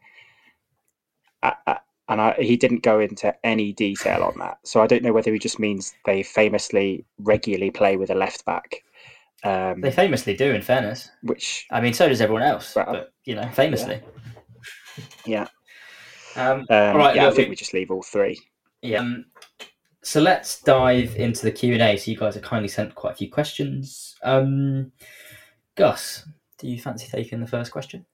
and I, he didn't go into any detail on that. So I don't know whether he just means they famously regularly play with a left back. Um, they famously do, in fairness. Which I mean, so does everyone else, well, but you know, famously. Yeah. yeah. Um, um, all right, yeah, look, I think we just leave all three. Yeah. Um, so let's dive into the Q and A. So you guys have kindly sent quite a few questions. Um, Gus, do you fancy taking the first question?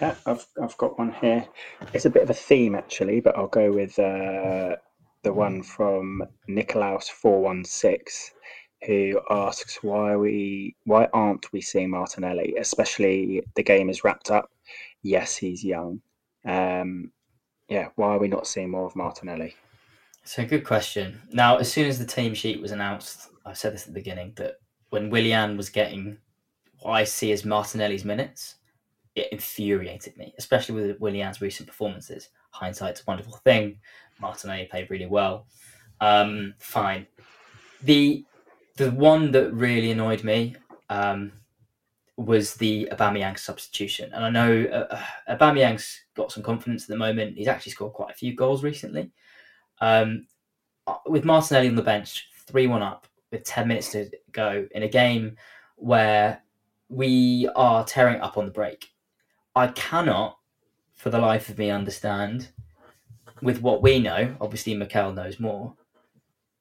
Yeah, I've I've got one here. It's a bit of a theme actually, but I'll go with uh, the one from Nicolaus four one six, who asks why we why aren't we seeing Martinelli, especially the game is wrapped up. Yes, he's young. Um, yeah, why are we not seeing more of Martinelli? A good question. Now, as soon as the team sheet was announced, I said this at the beginning that when Willian was getting what I see as Martinelli's minutes, it infuriated me, especially with Willian's recent performances. Hindsight's a wonderful thing. Martinelli played really well. Um, fine. The the one that really annoyed me, um, was the Aubameyang substitution. And I know uh, uh, Aubameyang's got some confidence at the moment. He's actually scored quite a few goals recently. Um, uh, with Martinelli on the bench, 3 1 up with 10 minutes to go in a game where we are tearing up on the break. I cannot, for the life of me, understand with what we know. Obviously, Mikel knows more.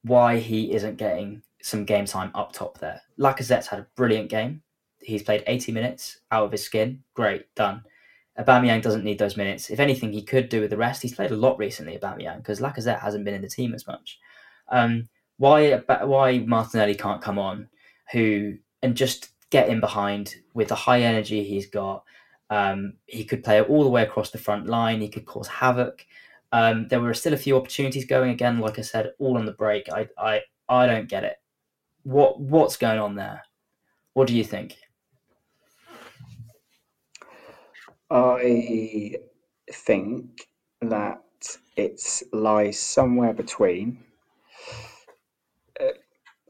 Why he isn't getting some game time up top there. Lacazette's had a brilliant game. He's played 80 minutes out of his skin. Great, done. Aubameyang doesn't need those minutes. If anything, he could do with the rest. He's played a lot recently, Aubameyang, because Lacazette hasn't been in the team as much. Um, why why Martinelli can't come on, who and just get in behind with the high energy he's got. Um, he could play all the way across the front line. He could cause havoc. Um, there were still a few opportunities going again. Like I said, all on the break. I I I don't get it. What what's going on there? What do you think? I think that it lies somewhere between uh,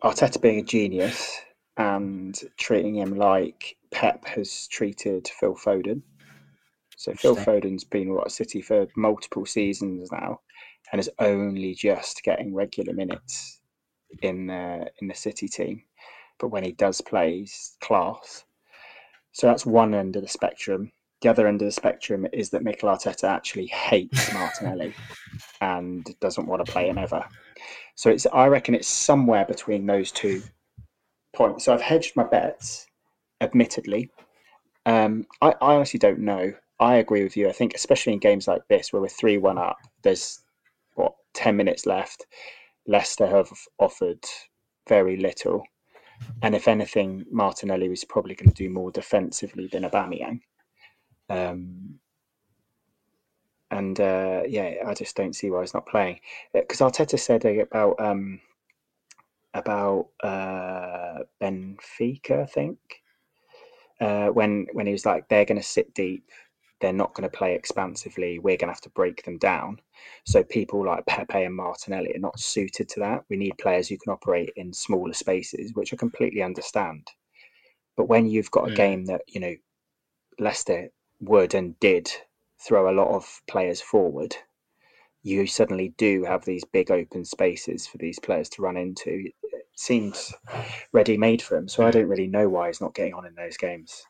Arteta being a genius and treating him like Pep has treated Phil Foden. So Phil Foden's been what City for multiple seasons now, and is only just getting regular minutes in the in the City team. But when he does play, he's class. So that's one end of the spectrum. The other end of the spectrum is that Mikel Arteta actually hates <laughs> Martinelli and doesn't want to play him ever. So it's I reckon it's somewhere between those two points. So I've hedged my bets, admittedly. Um, I, I honestly don't know. I agree with you. I think especially in games like this where we're three one up, there's what ten minutes left. Leicester have offered very little, and if anything, Martinelli was probably going to do more defensively than Aubameyang. Um, and uh, yeah, I just don't see why he's not playing. Because uh, Arteta said about um, about uh, Benfica, I think, uh, when when he was like, they're going to sit deep, they're not going to play expansively. We're going to have to break them down. So people like Pepe and Martinelli are not suited to that. We need players who can operate in smaller spaces, which I completely understand. But when you've got a mm. game that you know Leicester would and did throw a lot of players forward, you suddenly do have these big open spaces for these players to run into. It seems ready made for him. So I don't really know why he's not getting on in those games.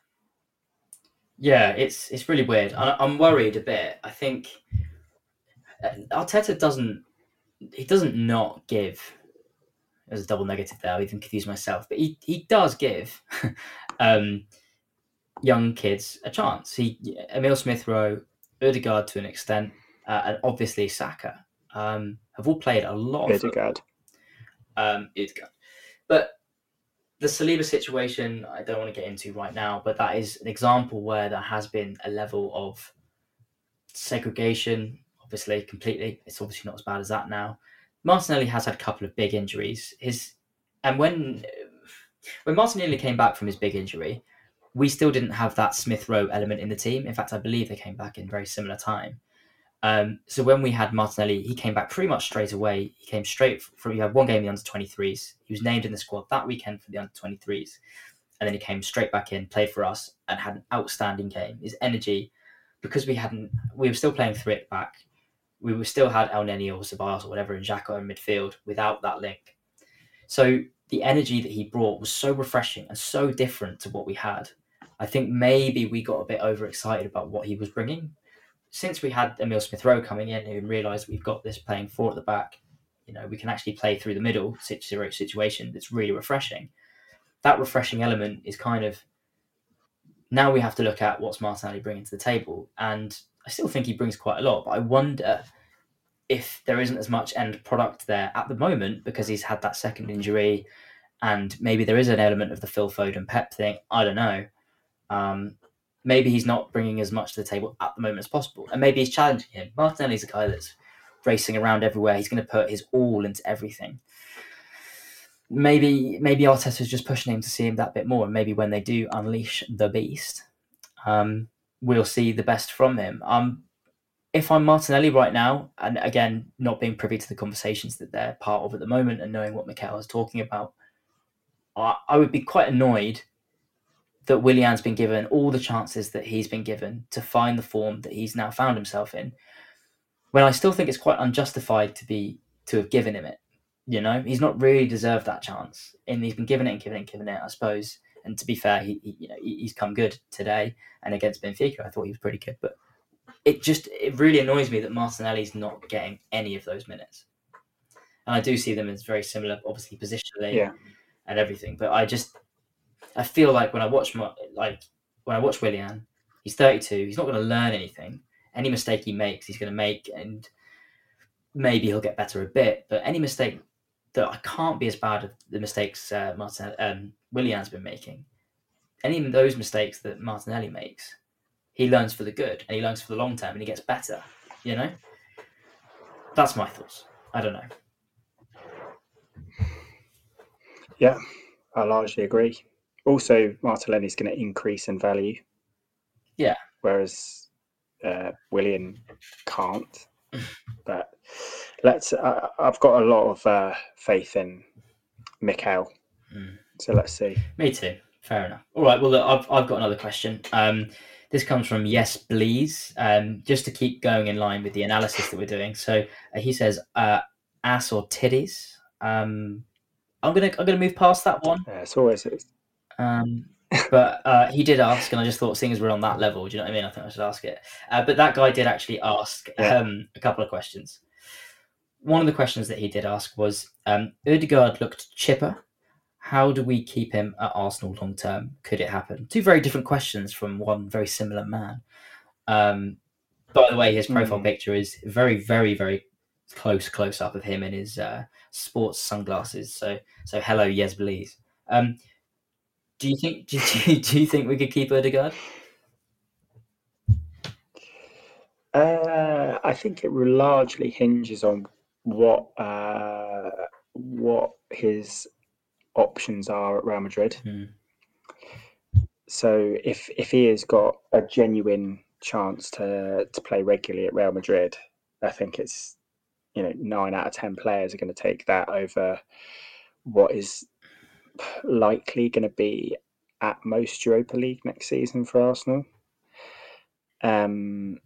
Yeah, it's it's really weird. I, I'm worried a bit. I think uh, Arteta doesn't he doesn't not give. There's a double negative there. I even confused myself, but he he does give <laughs> um, young kids a chance. He Emil Smith Rowe, Odegaard to an extent, uh, and obviously Saka um, have all played a lot. Of Odegaard. Um, Odegaard. But the Saliba situation, I don't want to get into right now, but that is an example where there has been a level of segregation. Obviously, completely. It's obviously not as bad as that now. Martinelli has had a couple of big injuries. His and when when Martinelli came back from his big injury, we still didn't have that Smith Rowe element in the team. In fact, I believe they came back in very similar time. Um, so when we had Martinelli, he came back pretty much straight away. He came straight from, he had one game in the under 23s. He was named in the squad that weekend for the under 23s. And then he came straight back in, played for us, and had an outstanding game. His energy, because we hadn't, we were still playing three back. We were still had Elneny or Ceballos or whatever in Xhaka in midfield without that link. So the energy that he brought was so refreshing and so different to what we had. I think maybe we got a bit overexcited about what he was bringing since we had Emil Smith Rowe coming in and realised we've got this playing four at the back, you know, we can actually play through the middle situation that's really refreshing. That refreshing element is kind of now we have to look at what's Martinelli bringing to the table. And I still think he brings quite a lot, but I wonder if there isn't as much end product there at the moment because he's had that second injury and maybe there is an element of the Phil Foden Pep thing. I don't know. Um, maybe he's not bringing as much to the table at the moment as possible. And maybe he's challenging him. Martinelli's a guy that's racing around everywhere. He's going to put his all into everything. Maybe maybe Arteta's just pushing him to see him that bit more. And maybe when they do unleash the beast, um, we'll see the best from him. Um, if I'm Martinelli right now, and again, not being privy to the conversations that they're part of at the moment and knowing what Mikel is talking about, I, I would be quite annoyed that Willian's been given all the chances that he's been given to find the form that he's now found himself in. When I still think it's quite unjustified to be to have given him it. You know, he's not really deserved that chance, and he's been given it and given it and given it. I suppose. And to be fair, he, he you know he's come good today, and against Benfica, I thought he was pretty good. But it just it really annoys me that Martinelli's not getting any of those minutes. And I do see them as very similar, obviously positionally Yeah. and everything. But I just I feel like when I watch my like when I watch Willian, he's 32. He's not going to learn anything. Any mistake he makes, he's going to make, and maybe he'll get better a bit. But any mistake that I can't be as bad as the mistakes uh, Martin um, Willian's been making. Any of those mistakes that Martinelli makes, he learns for the good and he learns for the long term and he gets better. You know, that's my thoughts. I don't know. Yeah, I largely agree. Also, Martinelli's going to increase in value. Yeah. Whereas uh, Willian can't. but let's. Uh, I've got a lot of uh, faith in Mikel. Mm. So let's see. Me too. Fair enough. All right. Well, look, I've, I've got another question. Um, this comes from Yes Please. Um, just to keep going in line with the analysis that we're doing. So uh, he says, uh, "Ass or titties." Um, I'm gonna I'm gonna move past that one. Yeah, it's always it's, Um, but uh, he did ask, and I just thought, seeing as we're on that level, do you know what I mean? I think I should ask it. Uh, but that guy did actually ask Yeah. um, a couple of questions. One of the questions that he did ask was, um, Odegaard looked chipper. How do we keep him at Arsenal long term? Could it happen? Two very different questions from one very similar man. Um, by the way, his profile Hmm. picture is very, very, very close close up of him in his uh, sports sunglasses. So, so hello, yes, please. Um, do you think <laughs> do you, do you think we could keep Odegaard? Uh, I think it largely hinges on what uh, what his options are at Real Madrid. Hmm. So if if he has got a genuine chance to to play regularly at Real Madrid, I think it's you know nine out of ten players are going to take that over what is likely going to be at most Europa League next season for Arsenal. Um,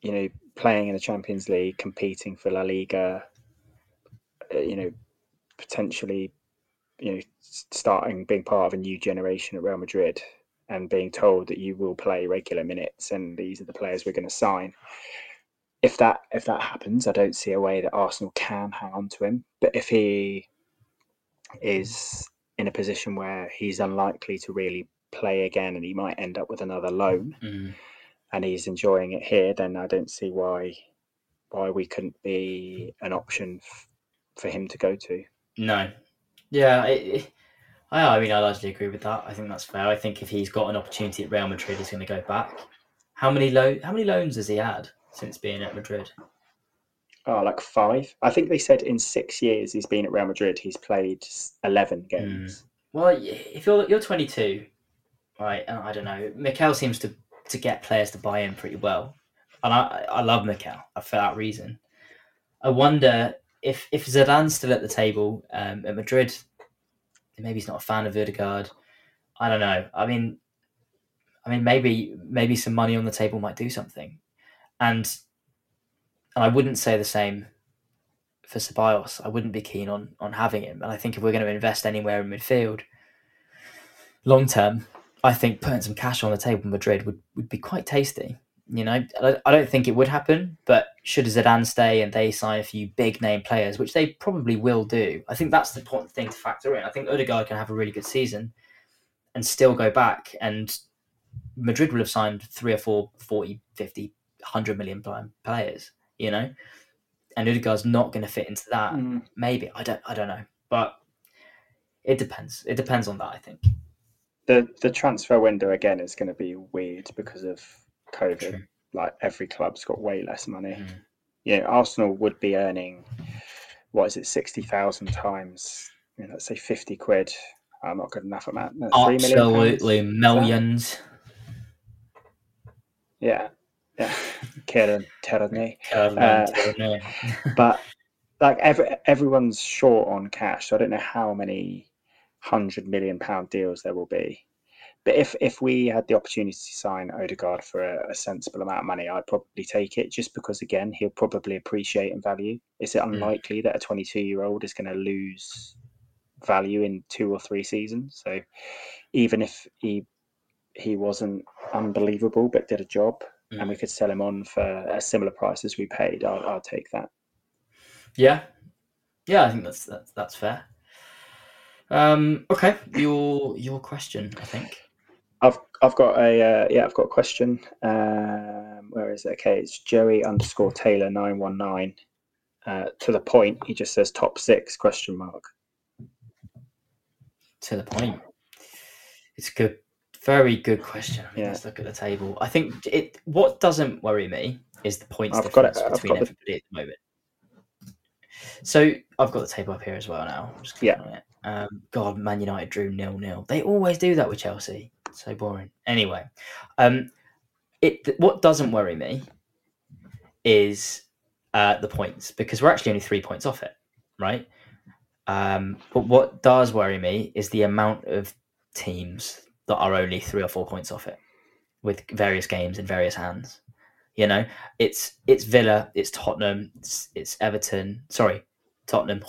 you know, playing in the Champions League, competing for La Liga, uh, you know, potentially, you know, starting being part of a new generation at Real Madrid and being told that you will play regular minutes and these are the players we're going to sign. If that if that happens, I don't see a way that Arsenal can hang on to him. But if he is in a position where he's unlikely to really play again and he might end up with another loan Mm. and he's enjoying it here, then I don't see why why we couldn't be an option f- for him to go to. No. Yeah, it, I, I mean, I largely agree with that. I think that's fair. I think if he's got an opportunity at Real Madrid, he's going to go back. How many lo- How many loans has he had since being at Madrid? Oh, like five. I think they said in six years he's been at Real Madrid, he's played eleven games. Well, if you're you're 22, right? And I don't know. Mikel seems to to get players to buy in pretty well, and I I love Mikel for that reason. I wonder if if Zidane's still at the table um, at Madrid, maybe he's not a fan of Odegaard. I don't know. I mean, I mean maybe maybe some money on the table might do something, and and I wouldn't say the same for Ceballos. I wouldn't be keen on on having him. And I think if we're going to invest anywhere in midfield, long term, I think putting some cash on the table in Madrid would, would be quite tasty. You know, I, don't think it would happen, but should Zidane stay and they sign a few big name players, which they probably will do, I think that's the important thing to factor in. I think Odegaard can have a really good season and still go back, and Madrid will have signed three or four 40, 50, 100 million players, you know, and Odegaard's not going to fit into that. Mm. Maybe I don't, I don't know, but it depends. It depends on that, I think. The the transfer window again is going to be weird because of COVID. True. Like every club's got way less money. Mm. You know, Arsenal would be earning what is it, sixty thousand times? You know, let's say fifty quid. I'm not good enough at that. No, three million? Absolutely millions. Yeah, yeah. Kieran Tierney. Uh, <laughs> but like every, everyone's short on cash, so I don't know how many hundred million pound deals there will be. but if if we had the opportunity to sign Odegaard for a, a, sensible amount of money, I'd probably take it just because again he'll probably appreciate and value. Is it hmm. unlikely mm. that a 22 year old is going to lose value in two or three seasons? So even if he he wasn't unbelievable but did a job, mm. and we could sell him on for a similar price as we paid, I'll, I'll take that. Yeah, yeah, I think that's that's, that's fair. Um, okay, your your question, I think. I've I've got a uh, yeah I've got a question. Um, where is it? Okay, it's Joey underscore Taylor nine one nine. Uh, to the point, he just says top six question mark. To the point. It's a good, very good question. I mean, yeah. Let's look at the table. I think it. What doesn't worry me is the points I've difference between everybody the... at the moment. So I've got the table up here as well now. yeah. Um, God, Man United drew nil nil. They always do that with Chelsea. So boring. Anyway, um, it what doesn't worry me is uh, the points because we're actually only three points off it, right? Um, but what does worry me is the amount of teams that are only three or four points off it, with various games in various hands. You know, it's it's Villa, it's Tottenham, it's, it's Everton. Sorry, Tottenham,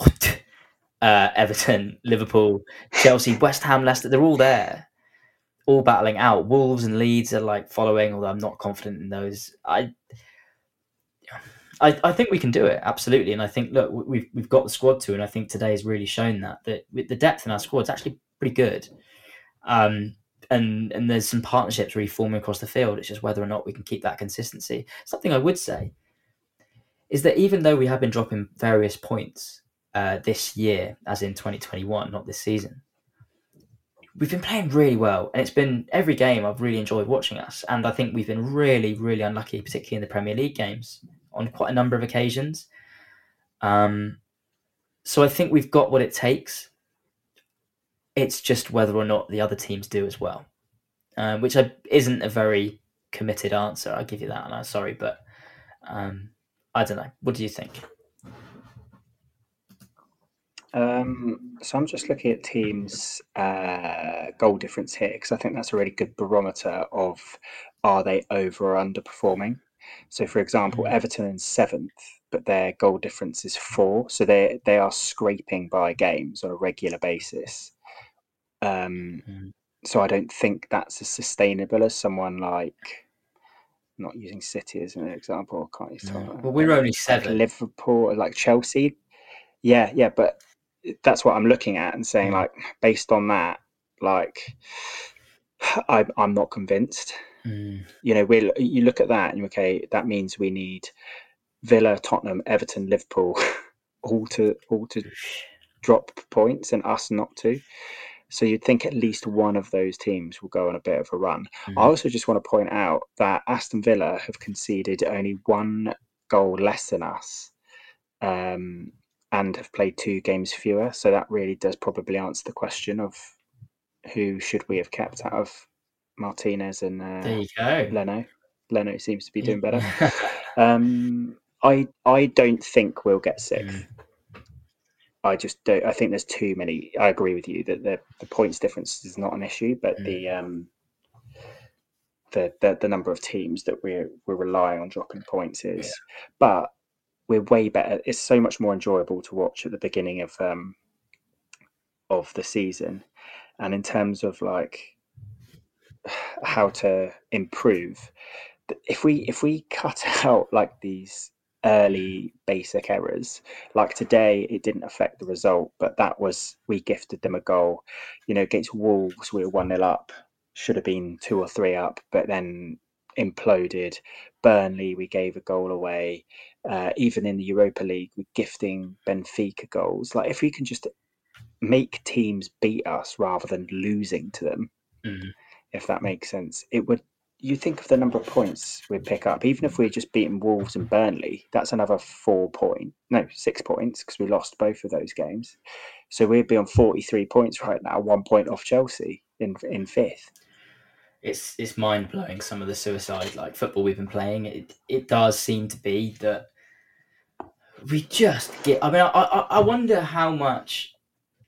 <laughs> uh, Everton, Liverpool, Chelsea, West Ham, Leicester. They're all there all battling out. Wolves and Leeds are like following, although I'm not confident in those. I, I, I think we can do it absolutely, and I think look, we've we've got the squad to, and I think today has really shown that that with the depth in our squad is actually pretty good. Um, and and there's some partnerships really forming across the field. It's just whether or not we can keep that consistency. Something I would say is that even though we have been dropping various points uh, this year, as in 2021, not this season, we've been playing really well, and it's been every game I've really enjoyed watching us. And I think we've been really, really unlucky, particularly in the Premier League games, on quite a number of occasions. Um, so I think we've got what it takes. It's just whether or not the other teams do as well, um, which I, isn't a very committed answer. I'll give you that, and I'm sorry, but um, I don't know. What do you think? Um, so I'm just looking at teams' uh, goal difference here because I think that's a really good barometer of are they over or underperforming. So, for example, mm-hmm. Everton in seventh, but their goal difference is four, so they they are scraping by games on a regular basis. Um, mm. So I don't think that's as sustainable as someone like not using City as an example. I can't use. No. Well, we're only seven. Like Liverpool, like Chelsea. Yeah, yeah, but that's what I'm looking at and saying mm. like based on that, like <sighs> I, I'm not convinced. Mm. You know, we you look at that and you okay, that means we need Villa, Tottenham, Everton, Liverpool, <laughs> all to all to drop points and us not to. So you'd think at least one of those teams will go on a bit of a run. Mm. I also just want to point out that Aston Villa have conceded only one goal less than us um, and have played two games fewer. So that really does probably answer the question of who should we have kept out of Martinez and uh, there you go. Leno. Leno seems to be doing better. <laughs> um, I I don't think we'll get sixth. Mm. I just don't. I think there's too many. I agree with you that the the points difference is not an issue, but mm. the um the, the the number of teams that we're we're relying on dropping points is. Yeah. But we're way better. It's so much more enjoyable to watch at the beginning of um, of the season, and in terms of like <sighs> how to improve, if we if we cut <laughs> out like these early basic errors, like today, it didn't affect the result, but that was we gifted them a goal. You know, against Wolves, we were one 0 up, should have been two or three up, but then imploded. Burnley, we gave a goal away uh, even in the Europa League we're gifting Benfica goals. Like if we can just make teams beat us rather than losing to them, mm-hmm. if that makes sense, it would. You think of the number of points we'd pick up, even if we're just beating Wolves and Burnley, that's another four point, no, six points because we lost both of those games. So we'd be on 43 points right now, one point off Chelsea in in fifth it's it's mind blowing some of the suicide like football we've been playing. It it does seem to be that we just get. I mean, I, I, I wonder how much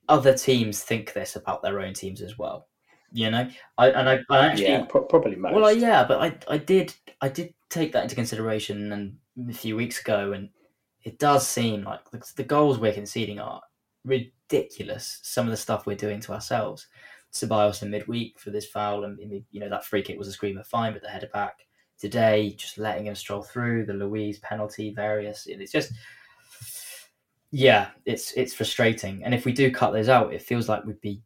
other teams think this about their own teams as well. You know, I and I, I actually yeah, pro- probably most. well, I, yeah, but I, I did, I did take that into consideration, and a few weeks ago, and it does seem like the, the goals we're conceding are ridiculous. Some of the stuff we're doing to ourselves. Ceballos in midweek for this foul, and you know that free kick was a screamer, fine, but the header back today, just letting him stroll through the Luiz penalty, various. It's just, yeah, it's it's frustrating. And if we do cut those out, it feels like we'd be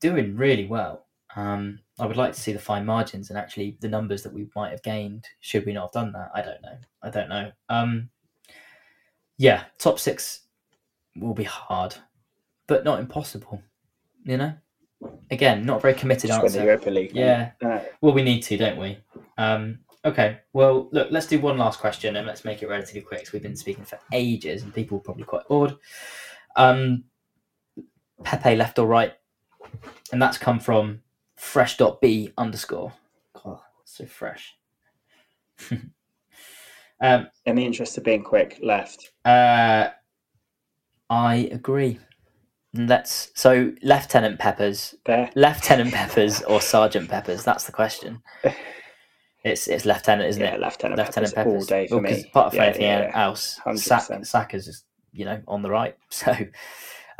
doing really well. Um, I would like to see the fine margins and actually the numbers that we might have gained should we not have done that. I don't know. I don't know. Um, yeah, top six will be hard, but not impossible. You know, again, not very committed Just answer. Europa League. Yeah. Uh, Well, we need to, don't we? Um, okay. Well, look, let's do one last question and let's make it relatively quick. 'cause we've been speaking for ages and people are probably quite bored. Um, Pepe left or right? And that's come from fresh.b underscore. God, so fresh. <laughs> um, in the interest of being quick, left. uh, I agree. Let's so Lieutenant Peppers There. Lieutenant Peppers or Sergeant Peppers? That's the question. <laughs> It's it's Lieutenant, isn't yeah, it? Lieutenant, Lieutenant Peppers, Peppers. all day for Well, me. Apart from Yeah, anything yeah, else, Sack, 100%. Is you know on the right. <laughs> So,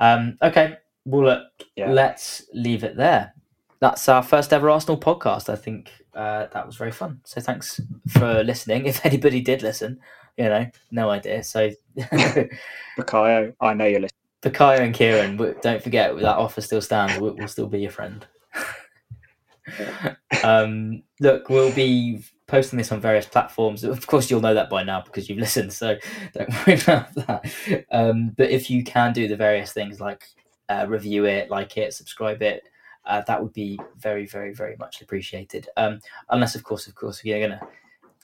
um, okay, well look, Yeah. let's leave it there. That's our first ever Arsenal podcast. I think uh, that was very fun. So thanks for listening. If anybody did listen, you know, no idea. So. <laughs> Bukayo, I know you're listening. Bukayo and Kieran, don't forget that offer still stands. We'll, we'll still be your friend. <laughs> um, look, we'll be posting this on various platforms. Of course, you'll know that by now because you've listened, so don't <laughs> worry about that. Um, but if you can do the various things like uh, review it, like it, subscribe it, uh, that would be very, very, very much appreciated. Um, unless, of course, of course, if you're going to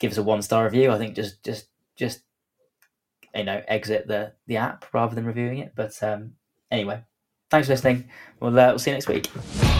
give us a one star review. I think just, just, just you know, exit the the app rather than reviewing it. But um, anyway, thanks for listening. We'll uh, we'll see you next week.